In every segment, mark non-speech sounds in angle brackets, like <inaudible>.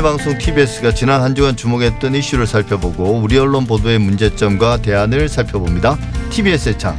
시민의 방송 TBS가 지난 한 주간 주목했던 이슈를 살펴보고 우리 언론 보도의 문제점과 대안을 살펴봅니다. TBS의 창.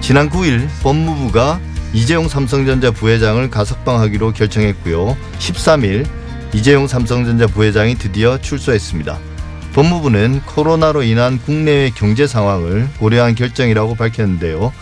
지난 9일 법무부가 이재용 삼성전자 부회장을 가석방하기로 결정했고요. 13일 이재용 삼성전자 부회장이 드디어 출소했습니다. 법무부는 코로나로 인한 국내외 경제 상황을 고려한 결정이라고 밝혔는데요.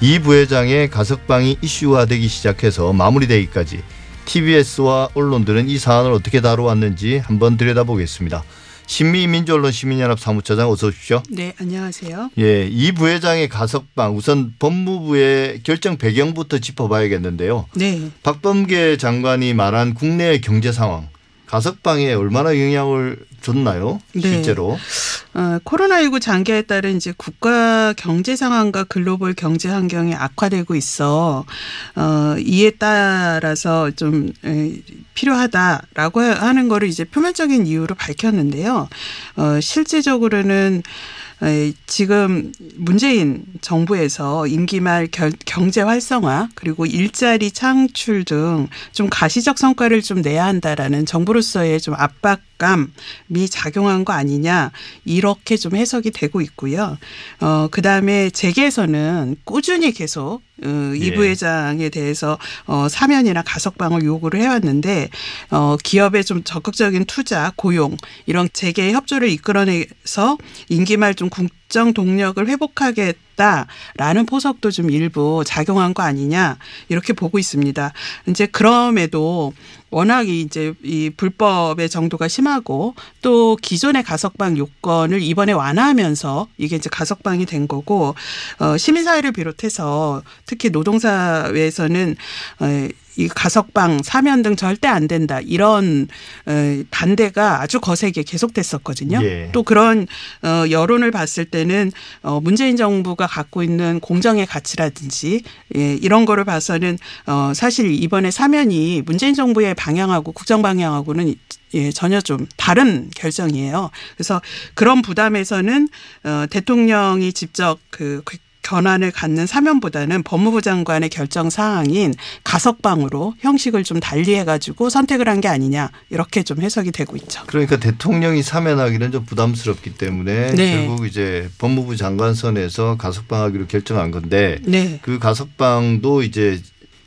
이 부회장의 가석방이 이슈화되기 시작해서 마무리되기까지 TBS와 언론들은 이 사안을 어떻게 다루었는지 한번 들여다보겠습니다. 신미민주언론 시민연합 사무처장 어서 오십시오. 네, 안녕하세요. 예, 이 부회장의 가석방 우선 법무부의 결정 배경부터 짚어봐야겠는데요. 네. 박범계 장관이 말한 국내 경제 상황 가석방에 얼마나 영향을 줬나요? 네. 실제로. 어, 코로나19 장기에 따른 이제 국가 경제 상황과 글로벌 경제 환경이 악화되고 있어 어, 이에 따라서 좀 에, 필요하다라고 하는 거를 이제 표면적인 이유로 밝혔는데요. 어, 실제적으로는 에, 지금 문재인 정부에서 임기 말 결, 경제 활성화 그리고 일자리 창출 등 좀 가시적 성과를 좀 내야 한다라는 정부로서의 좀 압박감이 작용한 거 아니냐 이렇게 좀 해석이 되고 있고요. 어, 그 다음에 재계에서는 꾸준히 계속 어, 이 예. 부회장에 대해서 어, 사면이나 가석방을 요구를 해왔는데 어, 기업의 좀 적극적인 투자, 고용 이런 재계 협조를 이끌어내서 임기 말 좀 국정 동력을 회복하겠다라는 포석도 좀 일부 작용한 거 아니냐 이렇게 보고 있습니다. 이제 그럼에도 워낙 이제 이 불법의 정도가 심하고 또 기존의 가석방 요건을 이번에 완화하면서 이게 이제 가석방이 된 거고 어 시민사회를 비롯해서 특히 노동사회에서는 어, 이 가석방 사면 등 절대 안 된다 이런 어, 반대가 아주 거세게 계속됐었거든요. 예. 또 그런 어, 여론을 봤을 때는 어, 문재인 정부가 갖고 있는 공정의 가치라든지 예, 이런 거를 봐서는 어, 사실 이번에 사면이 문재인 정부의 방향하고 국정 방향하고는 예, 전혀 좀 다른 결정이에요. 그래서 그런 부담에서는 어, 대통령이 직접 그 견안을 갖는 사면보다는 법무부 장관의 결정 사항인 가석방으로 형식을 좀 달리해 가지고 선택을 한 게 아니냐 이렇게 좀 해석이 되고 있죠. 그러니까 대통령이 사면하기는 좀 부담스럽기 때문에 네. 결국 이제 법무부 장관 선에서 가석방하기로 결정한 건데 네. 그 가석방도 이제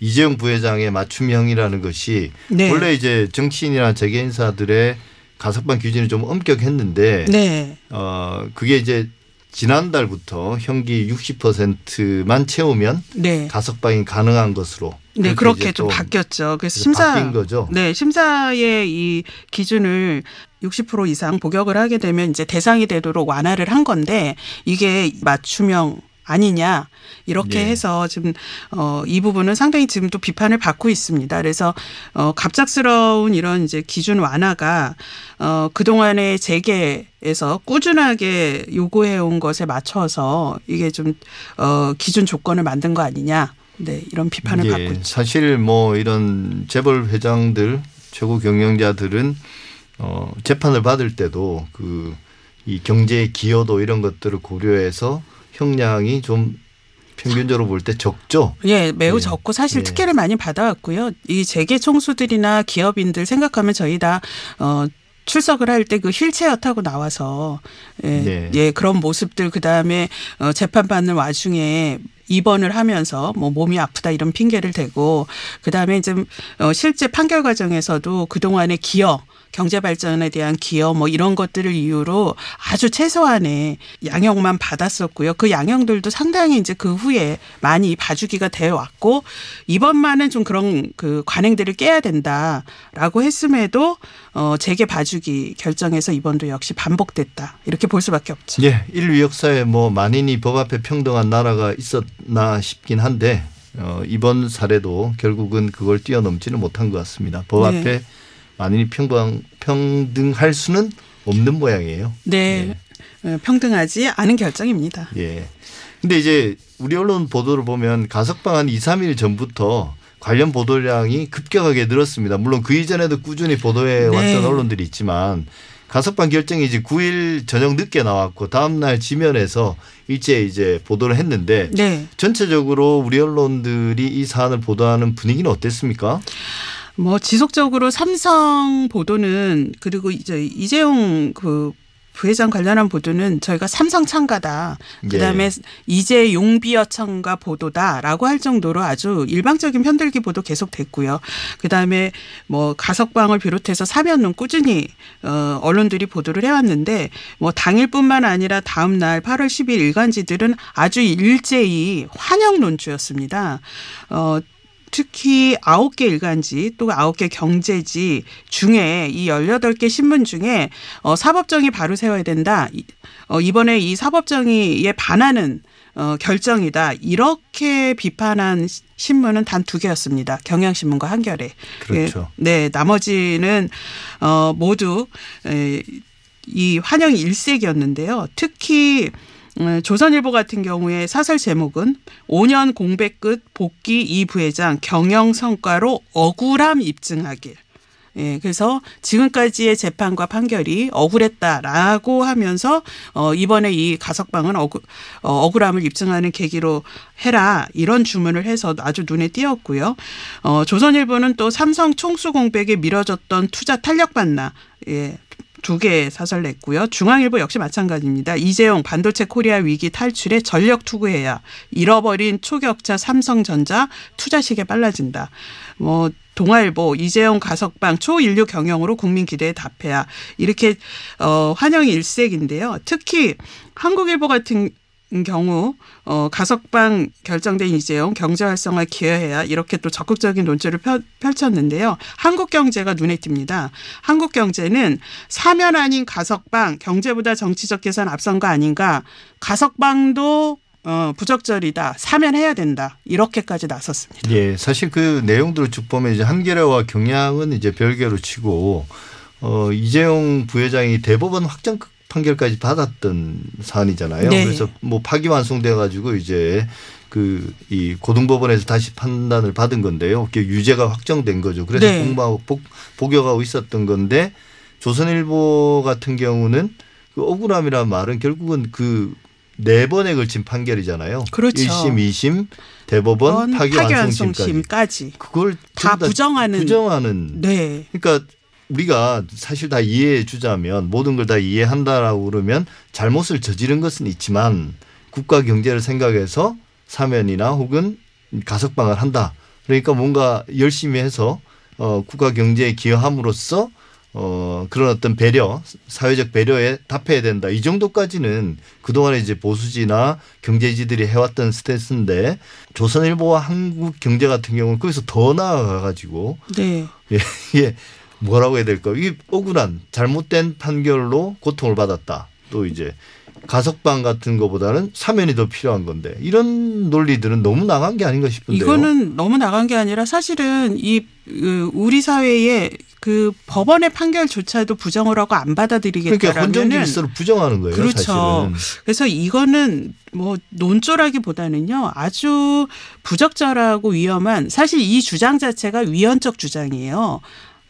이재용 부회장의 맞춤형이라는 것이 네. 원래 이제 정치인이나 재계 인사들의 가석방 기준이 좀 엄격했는데 네. 어 그게 이제 지난달부터 형기 60%만 채우면 네. 가석방이 가능한 것으로 네, 그렇게 좀또 바뀌었죠. 그래서 그래서 심사 바뀐 거죠. 네, 심사의 이 기준을 60% 이상 복역을 하게 되면 이제 대상이 되도록 완화를 한 건데 이게 맞춤형 아니냐 이렇게 네. 해서 지금 어 이 부분은 상당히 지금 또 비판을 받고 있습니다. 그래서 어 갑작스러운 이런 이제 기준 완화가 어 그 동안의 재계에서 꾸준하게 요구해 온 것에 맞춰서 이게 좀 어 기준 조건을 만든 거 아니냐. 네, 이런 비판을 예, 받고 있죠. 사실 뭐 이런 재벌 회장들 최고 경영자들은 어 재판을 받을 때도 그 이 경제의 기여도 이런 것들을 고려해서 형량이 좀 평균적으로 볼 때 적죠. 예, 매우 예. 적고 사실 예. 특혜를 많이 받아왔고요. 이 재계 총수들이나 기업인들 생각하면 저희 다 어. 출석을 할 때 그 휠체어 타고 나와서 예, 네. 예 그런 모습들 그 다음에 어, 재판 받는 와중에 입원을 하면서 뭐 몸이 아프다 이런 핑계를 대고 그 다음에 이제 어, 실제 판결 과정에서도 그 동안의 기여 경제 발전에 대한 기여 뭐 이런 것들을 이유로 아주 최소한의 양형만 받았었고요. 그 양형들도 상당히 이제 그 후에 많이 봐주기가 되어 왔고 이번만은 좀 그런 그 관행들을 깨야 된다라고 했음에도 어 재계 봐주기 결정해서 이번도 역시 반복됐다 이렇게 볼 수밖에 없죠. 예, 인류 역사에 뭐 만인이 법 앞에 평등한 나라가 있었나 싶긴 한데 어, 이번 사례도 결국은 그걸 뛰어넘지는 못한 것 같습니다. 법 네. 앞에 만인이 평등 평등할 수는 없는 모양이에요. 네. 어, 평등하지 않은 결정입니다. 예. 근데 이제 우리 언론 보도를 보면 가석방 한 2, 3일 전부터 관련 보도량이 급격하게 늘었습니다. 물론 그 이전에도 꾸준히 보도해 네. 왔던 언론들이 있지만 가석방 결정이 이제 9일 저녁 늦게 나왔고 다음 날 지면에서 일제 이제 보도를 했는데 네. 전체적으로 우리 언론들이 이 사안을 보도하는 분위기는 어땠습니까? 뭐 지속적으로 삼성 보도는 그리고 이제 이재용 그 부회장 관련한 보도는 저희가 삼성 참가다. 그다음에 예. 이제 용비어 참가 보도다라고 할 정도로 아주 일방적인 편들기 보도 계속 됐고요. 그다음에 뭐 가석방을 비롯해서 사면은 꾸준히 어 언론들이 보도를 해 왔는데 뭐 당일뿐만 아니라 다음 날 8월 10일 일간지들은 아주 일제히 환영 논주였습니다. 어 특히 아홉 개 일간지 또 아홉 개 경제지 중에 이 열여덟 개 신문 중에 어 사법정의 바로 세워야 된다. 이- 어 이번에 이 사법정의에 반하는 어 결정이다. 이렇게 비판한 시- 신문은 단 두 개였습니다. 경향신문과 한겨레. 그렇죠. 예, 네, 나머지는 어 모두 에, 이 환영 일색이었는데요. 특히 음, 조선일보 같은 경우에 사설 제목은 5년 공백 끝 복귀 이 부회장 경영 성과로 억울함 입증하길. 예, 그래서 지금까지의 재판과 판결이 억울했다라고 하면서 어 이번에 이 가석방은 억울, 어, 억울함을 입증하는 계기로 해라 이런 주문을 해서 아주 눈에 띄었고요. 어 조선일보는 또 삼성 총수 공백에 미뤄졌던 투자 탄력 받나 예. 두 개의 사설 냈고요. 중앙일보 역시 마찬가지입니다. 이재용 반도체 코리아 위기 탈출에 전력 투구해야 잃어버린 초격차 삼성전자 투자식에 빨라진다. 뭐 동아일보 이재용 가석방 초인류 경영으로 국민 기대에 답해야 이렇게 어 환영이 일색인데요. 특히 한국일보 같은 경우 어 가석방 결정된 이재용 경제 활성화 기여해야 이렇게 또 적극적인 논조를 펼, 펼쳤는데요. 한국 경제가 눈에 띕니다. 한국 경제는 사면 아닌 가석방 경제보다 정치적 계산 앞선 거 아닌가? 가석방도 어 부적절이다. 사면해야 된다. 이렇게까지 나섰습니다. 예, 사실 그 내용들을 쭉 보면 이제 한겨레와 경향은 이제 별개로 치고 어 이재용 부회장이 대법원 확정 판결까지 받았던 사안이잖아요. 네. 그래서 뭐 파기완송돼 가지고 이제 그 이 고등법원에서 다시 판단을 받은 건데요. 그게 유죄가 확정된 거죠. 그래서 네. 복, 복역하고 있었던 건데 조선일보 같은 경우는 그 억울함이라는 말은 결국은 그 네 번에 걸친 판결이잖아요. 그렇죠. 1심, 2심, 대법원, 파기완송심까지. 파기완송심까지 그걸 다 전부 부정하는 부정하는 네. 그러니까 우리가 사실 다 이해해 주자면 모든 걸 다 이해한다라고 그러면 잘못을 저지른 것은 있지만 국가 경제를 생각해서 사면이나 혹은 가석방을 한다. 그러니까 뭔가 열심히 해서 어 국가 경제에 기여함으로써 어 그런 어떤 배려, 사회적 배려에 답해야 된다. 이 정도까지는 그동안에 이제 보수지나 경제지들이 해왔던 스탠스인데 조선일보와 한국 경제 같은 경우는 거기서 더 나아가 가지고 네. <laughs> 예, 이게 뭐라고 해야 될까? 이게 억울한 잘못된 판결로 고통을 받았다. 또 이제 가석방 같은 거보다는 사면이 더 필요한 건데 이런 논리들은 너무 나간 게 아닌가 싶은데요. 이거는 너무 나간 게 아니라 사실은 이 그, 우리 사회에 그 법원의 판결조차도 부정을 하고 안 그러니까 헌정 받아들이겠다라면은 질서를 부정하는 거예요. 그렇죠. 사실은. 그래서 이거는 뭐 논조라기보다는요 아주 부적절하고 위험한 사실 이 주장 자체가 위헌적 주장이에요.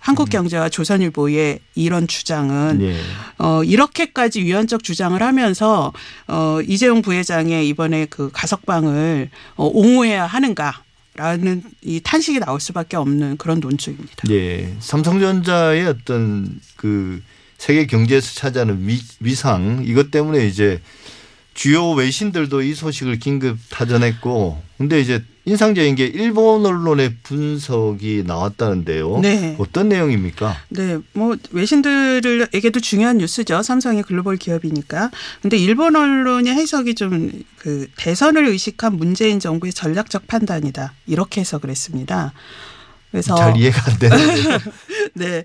한국경제와 조선일보의 이런 주장은 예. 어 이렇게까지 위헌적 주장을 하면서 어 이재용 부회장의 이번에 그 가석방을 어 옹호해야 하는가 라는 이 탄식이 나올 수밖에 없는 그런 논조입니다. 예. 삼성전자의 어떤 그 세계 경제에서 차지하는 위, 위상 이것 때문에 이제 주요 외신들도 이 소식을 긴급 타전했고 근데 이제 인상적인 게 일본 언론의 분석이 나왔다는데요. 네. 어떤 내용입니까? 네, 뭐 외신들에게도 중요한 뉴스죠. 삼성이 글로벌 기업이니까. 근데 일본 언론의 해석이 좀 그 대선을 의식한 문재인 정부의 전략적 판단이다. 이렇게 해석을 했습니다. 그래서 잘 이해가 안 되는데. <laughs> 네,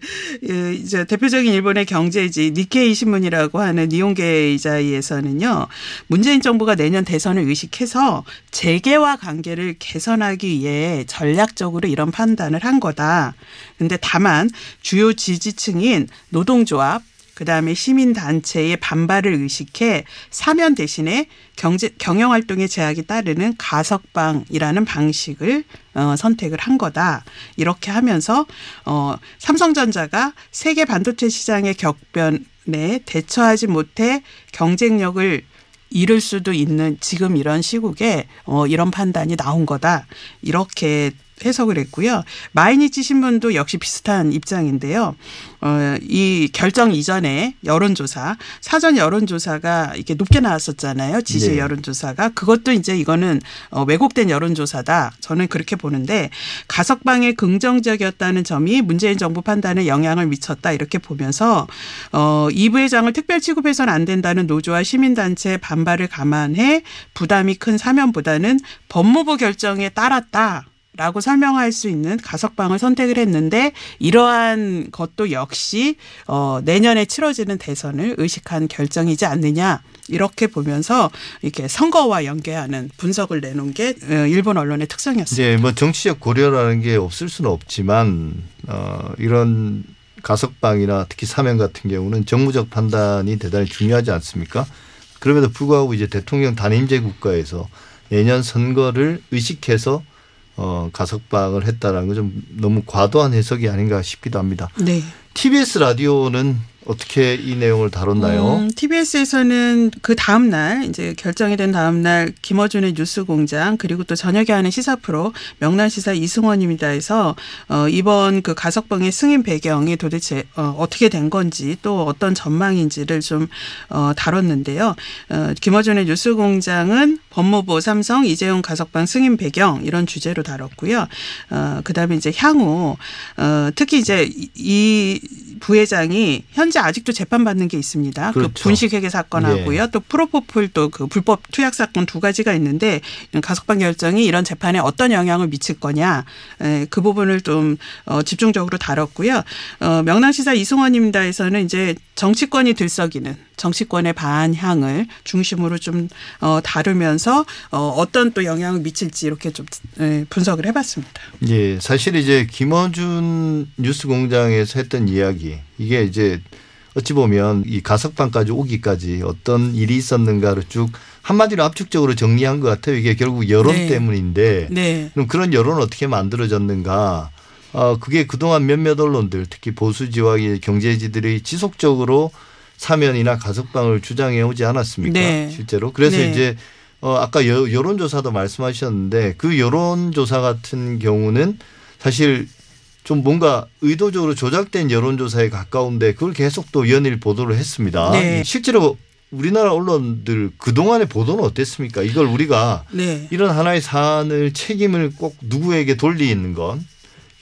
예, 이제 대표적인 일본의 경제지 니케이 신문이라고 하는 니온게 이자이에서는요, 문재인 정부가 내년 대선을 의식해서 재계와 관계를 개선하기 위해 전략적으로 이런 판단을 한 거다. 근데 다만 주요 지지층인 노동조합 그다음에 시민단체의 반발을 의식해 사면 대신에 경제 경영 활동에 제약이 따르는 가석방이라는 방식을 어, 선택을 한 거다. 이렇게 하면서 어, 삼성전자가 세계 반도체 시장의 격변에 대처하지 못해 경쟁력을 잃을 수도 있는 지금 이런 시국에 어, 이런 판단이 나온 거다. 이렇게 해석을 했고요. 마이니치 신문도 역시 비슷한 입장인데요. 어, 이 결정 이전에 여론조사, 사전 여론조사가 이렇게 높게 나왔었잖아요. 지지 네. 여론조사가. 그것도 이제 이거는 어, 왜곡된 여론조사다. 저는 그렇게 보는데 가석방에 긍정적이었다는 점이 문재인 정부 판단에 영향을 미쳤다. 이렇게 보면서 어, 이 부회장을 특별 취급해서는 안 된다는 노조와 시민단체 반발을 감안해 부담이 큰 사면보다는 법무부 결정에 따랐다. 라고 설명할 수 있는 가석방을 선택을 했는데 이러한 것도 역시 어 내년에 치러지는 대선을 의식한 결정이지 않느냐 이렇게 보면서 이렇게 선거와 연계하는 분석을 내놓은 게 어, 일본 언론의 특성이었습니다. 이제 뭐 정치적 고려라는 게 없을 수는 없지만 어 이런 가석방이나 특히 사면 같은 경우는 정무적 판단이 대단히 중요하지 않습니까? 그럼에도 불구하고 이제 대통령 단임제 국가에서 내년 선거를 의식해서 어 가석방을 했다라는 건 좀 너무 과도한 해석이 아닌가 싶기도 합니다. 네. TBS 라디오는 어떻게 이 내용을 다뤘나요? 음, TBS에서는 그 다음 날 이제 결정이 된 다음 날 김어준의 뉴스공장 그리고 또 저녁에 하는 시사 프로 명란시사 이승원입니다에서 어, 이번 그 가석방의 승인 배경이 도대체 어, 어떻게 된 건지 또 어떤 전망인지를 좀 어, 다뤘는데요. 어, 김어준의 뉴스공장은 법무부 삼성 이재용 가석방 승인 배경 이런 주제로 다뤘고요. 어, 그다음에 이제 향후 어, 특히 이제 이- 이 부회장이 현재 아직도 재판받는 게 있습니다. 그 그렇죠. 분식회계 사건하고요. 또 프로포폴 또 그 불법 투약 사건 두 가지가 있는데 가석방 결정이 이런 재판에 어떤 영향을 미칠 거냐. 에, 그 부분을 좀 어, 집중적으로 다뤘고요. 어, 명랑시사 이승원입니다에서는 이제 정치권이 들썩이는 정치권의 반향을 중심으로 좀 어, 다루면서 어, 어떤 또 영향을 미칠지 이렇게 좀 에, 분석을 해봤습니다. 예, 사실 이제 김어준 뉴스공장에서 했던 이야기 이게 이제 어찌 보면 이 가석방까지 오기까지 어떤 일이 있었는가를 쭉 한마디로 압축적으로 정리한 것 같아요. 이게 결국 여론 네. 때문인데 네. 그럼 그런 여론은 어떻게 만들어졌는가? 어, 그게 그동안 몇몇 언론들 특히 보수지와 이 경제지들이 지속적으로 사면이나 가석방을 주장해 오지 않았습니까? 네. 실제로. 그래서 네. 이제 어, 아까 여, 여론조사도 말씀하셨는데 그 여론조사 같은 경우는 사실 좀 뭔가 의도적으로 조작된 여론조사에 가까운데 그걸 계속 또 연일 보도를 했습니다. 네. 실제로 우리나라 언론들 그동안의 보도는 어땠습니까? 이걸 우리가 네. 이런 하나의 사안을 책임을 꼭 누구에게 돌리는 건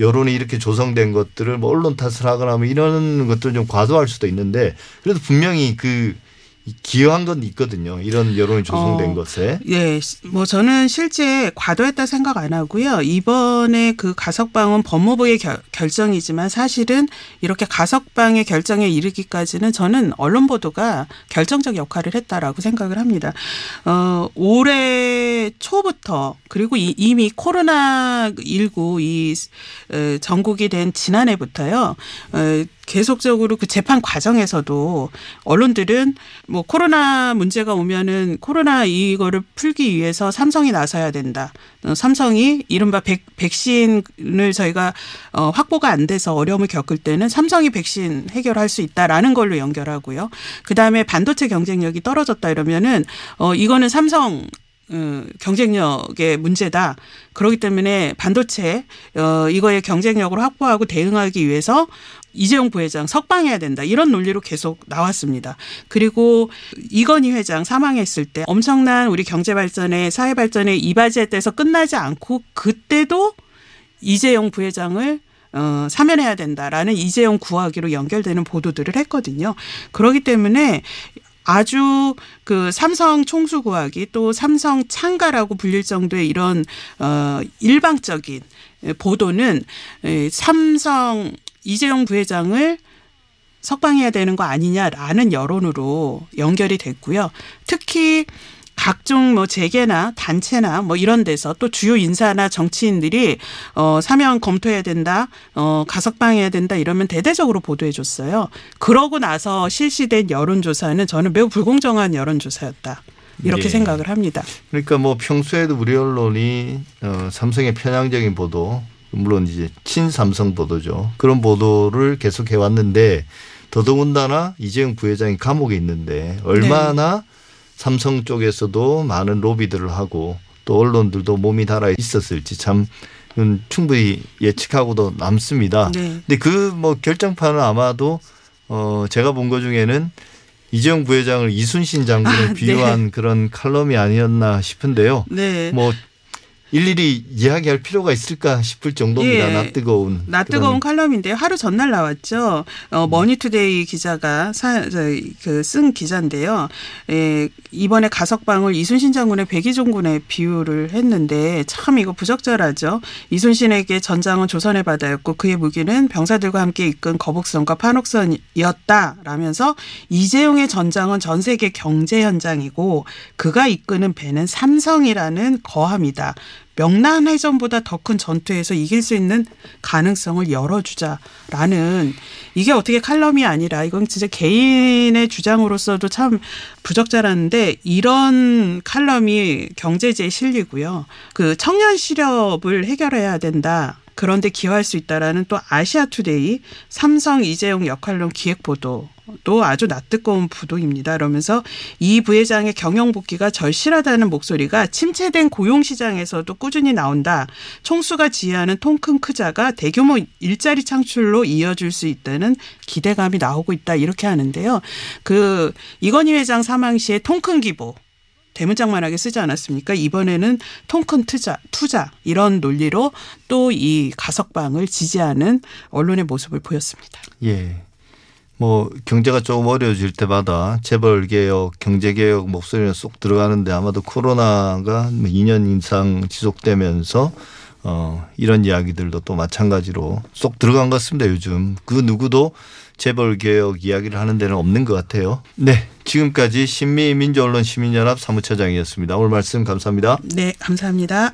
여론이 이렇게 조성된 것들을 뭐 언론 탓을 하거나 뭐 이런 것들은 좀 과도할 수도 있는데 그래도 분명히 그 기여한 건 있거든요. 이런 여론이 조성된 어, 것에. 예, 뭐 저는 실제 과도했다 생각 안 하고요. 이번에 그 가석방은 법무부의 결, 결정이지만 사실은 이렇게 가석방의 결정에 이르기까지는 저는 언론 보도가 결정적 역할을 했다라고 생각을 합니다. 어, 올해 초부터 그리고 이, 이미 코로나 19이 어, 전국이 된 지난해부터요. 어, 계속적으로 그 재판 과정에서도 언론들은 뭐 코로나 문제가 오면은 코로나 이거를 풀기 위해서 삼성이 나서야 된다. 어, 삼성이 이른바 백, 백신을 저희가 어, 확보가 안 돼서 어려움을 겪을 때는 삼성이 백신 해결할 수 있다라는 걸로 연결하고요. 그 다음에 반도체 경쟁력이 떨어졌다 이러면은 어, 이거는 삼성 어, 경쟁력의 문제다. 그렇기 때문에 반도체 어, 이거의 경쟁력을 확보하고 대응하기 위해서 이재용 부회장 석방해야 된다. 이런 논리로 계속 나왔습니다. 그리고 이건희 회장 사망했을 때 엄청난 우리 경제 발전에 사회 발전에 이바지했대서 끝나지 않고 그때도 이재용 부회장을 어, 사면해야 된다라는 이재용 구하기로 연결되는 보도들을 했거든요. 그렇기 때문에 아주 그 삼성 총수 구하기 또 삼성 창가라고 불릴 정도의 이런 어 일방적인 보도는 에, 삼성 이재용 부회장을 석방해야 되는 거 아니냐라는 여론으로 연결이 됐고요. 특히 각종 뭐 재계나 단체나 뭐 이런 데서 또 주요 인사나 정치인들이 어 사면 검토해야 된다, 어 가석방해야 된다 이러면 대대적으로 보도해 줬어요. 그러고 나서 실시된 여론 조사는 저는 매우 불공정한 여론 조사였다. 이렇게 네. 생각을 합니다. 그러니까 뭐 평소에도 우리 언론이 어, 삼성의 편향적인 보도 물론 이제 친삼성 보도죠. 그런 보도를 계속 해왔는데 더더군다나 이재용 부회장이 감옥에 있는데 얼마나 삼성 쪽에서도 많은 로비들을 하고 또 언론들도 몸이 달아 있었을지 참은 충분히 예측하고도 남습니다. 네. 근데 그 뭐 결정판은 아마도 어 제가 본 것 중에는 이재용 부회장을 이순신 장군에 아, 네. 비유한 그런 칼럼이 아니었나 싶은데요. 네. 뭐 일일이 이야기할 필요가 있을까 싶을 정도입니다. 예. 나 뜨거운 나 뜨거운 칼럼인데요. 하루 전날 나왔죠. 어, 머니투데이 기자가 그 쓴 기자인데요. 에, 이번에 가석방을 이순신 장군의 백의종군에 비유를 했는데 참 이거 부적절하죠. 이순신에게 전장은 조선의 바다였고 그의 무기는 병사들과 함께 이끈 거북선과 판옥선이었다라면서 이재용의 전장은 전 세계 경제 현장이고 그가 이끄는 배는 삼성이라는 거함이다. 명란 해전보다 더 큰 전투에서 이길 수 있는 가능성을 열어주자라는 이게 어떻게 칼럼이 아니라 이건 진짜 개인의 주장으로서도 참 부적절한데 이런 칼럼이 경제지에 실리고요. 그 청년 실업을 해결해야 된다. 그런데 기여할 수 있다라는 또 아시아투데이 삼성 이재용 역할론 기획 보도 또 아주 낯뜨거운 부도입니다. 그러면서 이 부회장의 경영 복귀가 절실하다는 목소리가 침체된 고용 시장에서도 꾸준히 나온다. 총수가 지휘하는 통큰 크자가 대규모 일자리 창출로 이어질 수 있다는 기대감이 나오고 있다. 이렇게 하는데요. 그 이건희 회장 사망 시에 통큰 기보 대문짝만하게 쓰지 않았습니까? 이번에는 통큰 투자, 투자 이런 논리로 또 이 가석방을 지지하는 언론의 모습을 보였습니다. 예. 뭐 경제가 조금 어려워질 때마다 재벌 개혁, 경제 개혁 목소리는 쏙 들어가는데 아마도 코로나가 2년 이상 지속되면서 어 이런 이야기들도 또 마찬가지로 쏙 들어간 것 같습니다. 요즘 그 누구도 재벌 개혁 이야기를 하는 데는 없는 것 같아요. 네, 지금까지 신미 민주언론 시민연합 사무처장이었습니다. 오늘 말씀 감사합니다. 네, 감사합니다.